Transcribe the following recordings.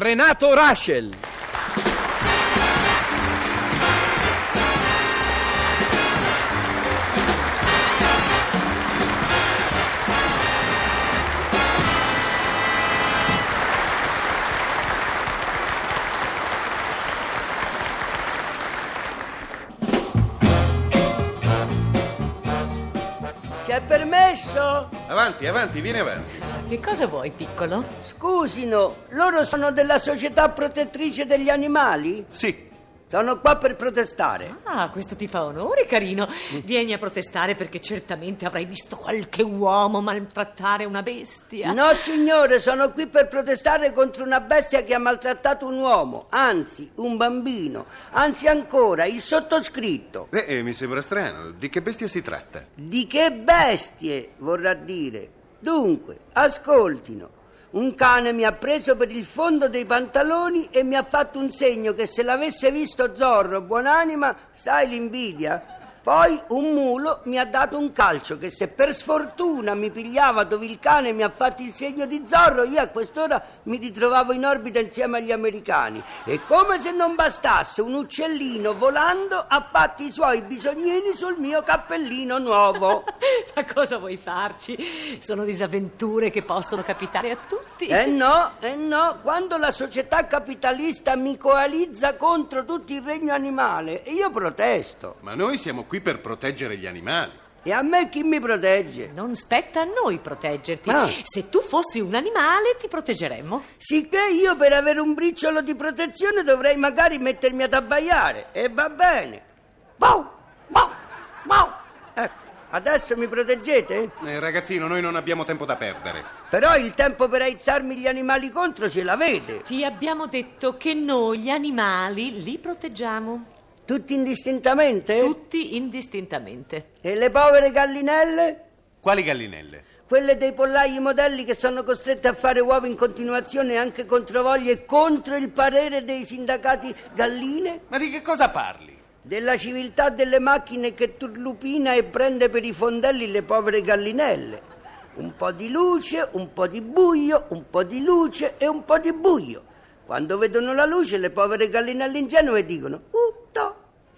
Renato Raschel. C'è permesso? Avanti, avanti, vieni avanti. Che cosa vuoi, piccolo? Scusino, loro sono della società protettrice degli animali? Sì, Sono qua per protestare. Ah, questo ti fa onore, carino. Vieni a protestare perché certamente avrai visto qualche uomo maltrattare una bestia. No, signore, sono qui per protestare contro una bestia che ha maltrattato un uomo, anzi, un bambino, anzi ancora, il sottoscritto. Beh, eh, mi sembra strano. Di che bestia si tratta? Di che bestie, vorrà dire. Dunque, ascoltino. Un cane mi ha preso per il fondo dei pantaloni e mi ha fatto un segno che se l'avesse visto Zorro, buonanima, sai l'invidia? Poi un mulo mi ha dato un calcio che se per sfortuna mi pigliava dove il cane mi ha fatto il segno di Zorro, io a quest'ora mi ritrovavo in orbita insieme agli americani. E come se non bastasse, un uccellino volando ha fatto i suoi bisognini sul mio cappellino nuovo. Ma cosa vuoi farci? Sono disavventure che possono capitare a tutti. Eh no, eh no, quando la società capitalista mi coalizza contro tutto il regno animale, io protesto. Ma noi siamo qui per proteggere gli animali. E a me chi mi protegge? Non spetta a noi proteggerti. Ah. Se tu fossi un animale, ti proteggeremmo. Sicché io per avere un briciolo di protezione dovrei magari mettermi ad abbaiare. E va bene. Bow, bow, bow. Ecco, adesso mi proteggete? Eh, ragazzino, noi non abbiamo tempo da perdere. Però il tempo per aizzarmi gli animali contro ce l'avete. Ti abbiamo detto che noi, gli animali, li proteggiamo. Tutti indistintamente? Tutti indistintamente. E le povere gallinelle? Quali gallinelle? Quelle dei pollai modelli che sono costrette a fare uova in continuazione anche contro voglia e contro il parere dei sindacati galline? Ma di che cosa parli? Della civiltà delle macchine che turlupina e prende per i fondelli le povere gallinelle. Un po' di luce, un po' di buio, un po' di luce e un po' di buio. Quando vedono la luce le povere gallinelle ingenue dicono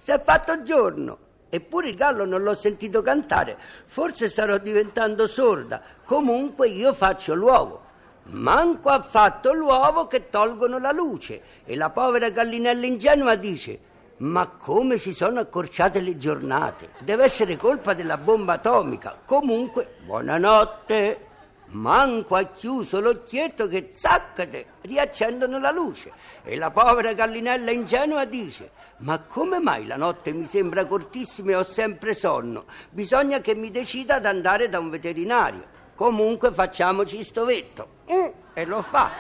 si è fatto giorno. Eppure il gallo non l'ho sentito cantare. Forse starò diventando sorda. Comunque io faccio l'uovo. Manco ha fatto l'uovo che tolgono la luce. E la povera gallinella ingenua dice: Ma come si sono accorciate le giornate? Deve essere colpa della bomba atomica. Comunque, buonanotte. Manco ha chiuso l'occhietto che zaccate riaccendono la luce. E la povera gallinella ingenua dice ma come mai la notte mi sembra cortissima e ho sempre sonno? Bisogna che mi decida ad andare da un veterinario. Comunque facciamoci stovetto Mm, e lo fa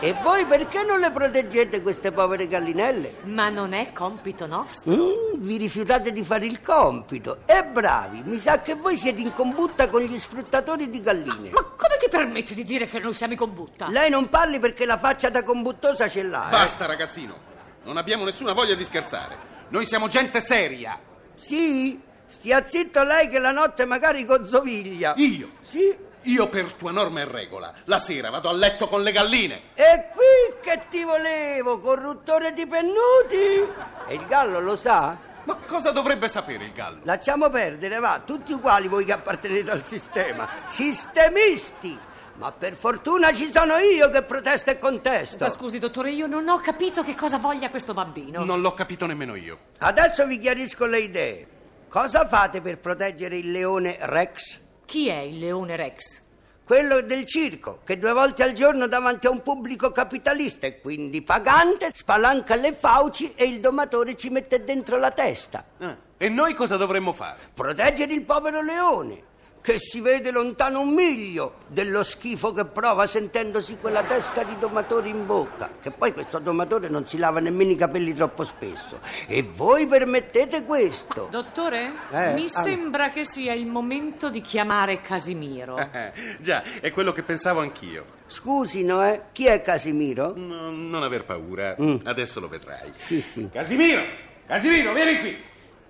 e voi perché non le proteggete queste povere gallinelle? Ma non è compito nostro. Mm, vi rifiutate di fare il compito e bravi mi sa che voi siete in combutta con gli sfruttatori di galline Ma come ti permetti di dire che noi siamo in combutta? Lei non parli perché la faccia da combuttosa ce l'ha. eh? Basta, ragazzino. Non abbiamo nessuna voglia di scherzare. Noi siamo gente seria. Sì? Stia zitto lei che la notte magari gozzoviglia. Io? Sì? Io per tua norma e regola. La sera vado a letto con le galline. E qui che ti volevo, corruttore di pennuti? E il gallo lo sa? Ma cosa dovrebbe sapere il gallo? Lasciamo perdere, va, tutti uguali voi che appartenete al sistema. Sistemisti! Ma per fortuna ci sono io che protesto e contesto. Ma scusi, dottore, io non ho capito che cosa voglia questo bambino. Non l'ho capito nemmeno io. Adesso vi chiarisco le idee. Cosa fate per proteggere il leone Rex? Chi è il leone Rex? Quello del circo, che due volte al giorno davanti a un pubblico capitalista e quindi pagante spalanca le fauci e il domatore ci mette dentro la testa. Ah, E noi cosa dovremmo fare? Proteggere il povero leone, che si vede lontano un miglio dello schifo che prova sentendosi quella testa di domatore in bocca. Che poi questo domatore non si lava nemmeno i capelli troppo spesso. E voi permettete questo? Dottore, Eh, mi ah. sembra che sia il momento di chiamare Casimiro. Eh, già, è quello che pensavo anch'io. Scusino, eh? Chi è Casimiro? No, non aver paura. Adesso lo vedrai. Sì, sì. Casimiro! Casimiro, vieni qui!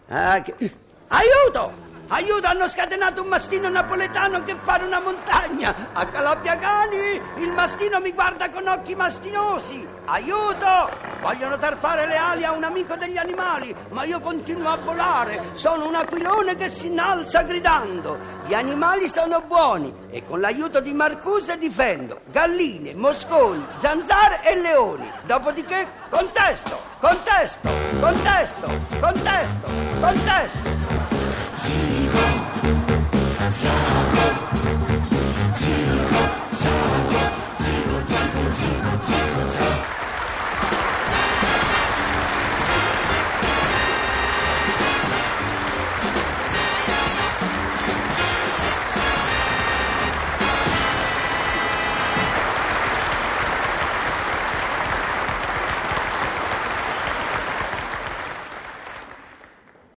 Ah, che- Aiuto! Aiuto, hanno scatenato un mastino napoletano che fa una montagna. A Calabria Cani il mastino mi guarda con occhi mastinosi. Aiuto! Vogliono tarpare le ali a un amico degli animali, ma io continuo a volare. Sono un aquilone che si innalza gridando. Gli animali sono buoni e con l'aiuto di Marcuse difendo galline, mosconi, zanzare e leoni. Dopodiché contesto, contesto, contesto, contesto, contesto. 地獄さあ